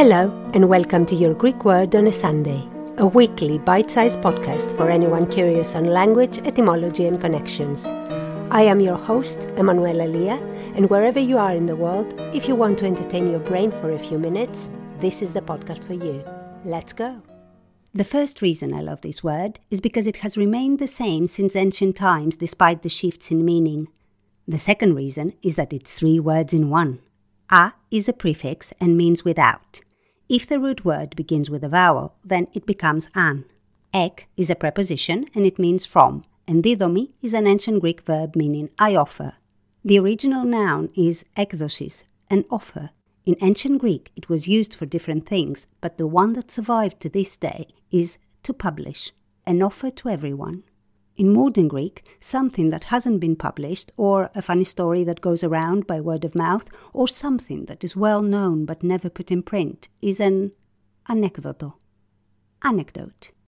Hello, and welcome to your Greek Word on a Sunday, a weekly bite sized podcast for anyone curious on language, etymology, and connections. I am your host, Emanuela Lia, and wherever you are in the world, if you want to entertain your brain for a few minutes, this is the podcast for you. Let's go. The first reason I love this word is because it has remained the same since ancient times despite the shifts in meaning. The second reason is that it's three words in one. A is a prefix and means without. If the root word begins with a vowel, then it becomes an. Ek is a preposition and it means from, and didomi is an ancient Greek verb meaning I offer. The original noun is ekdosis, an offer. In ancient Greek, it was used for different things, but the one that survived to this day is to publish, an offer to everyone. In modern Greek, something that hasn't been published, or a funny story that goes around by word of mouth, or something that is well known but never put in print, is an anekdoto. Anecdote.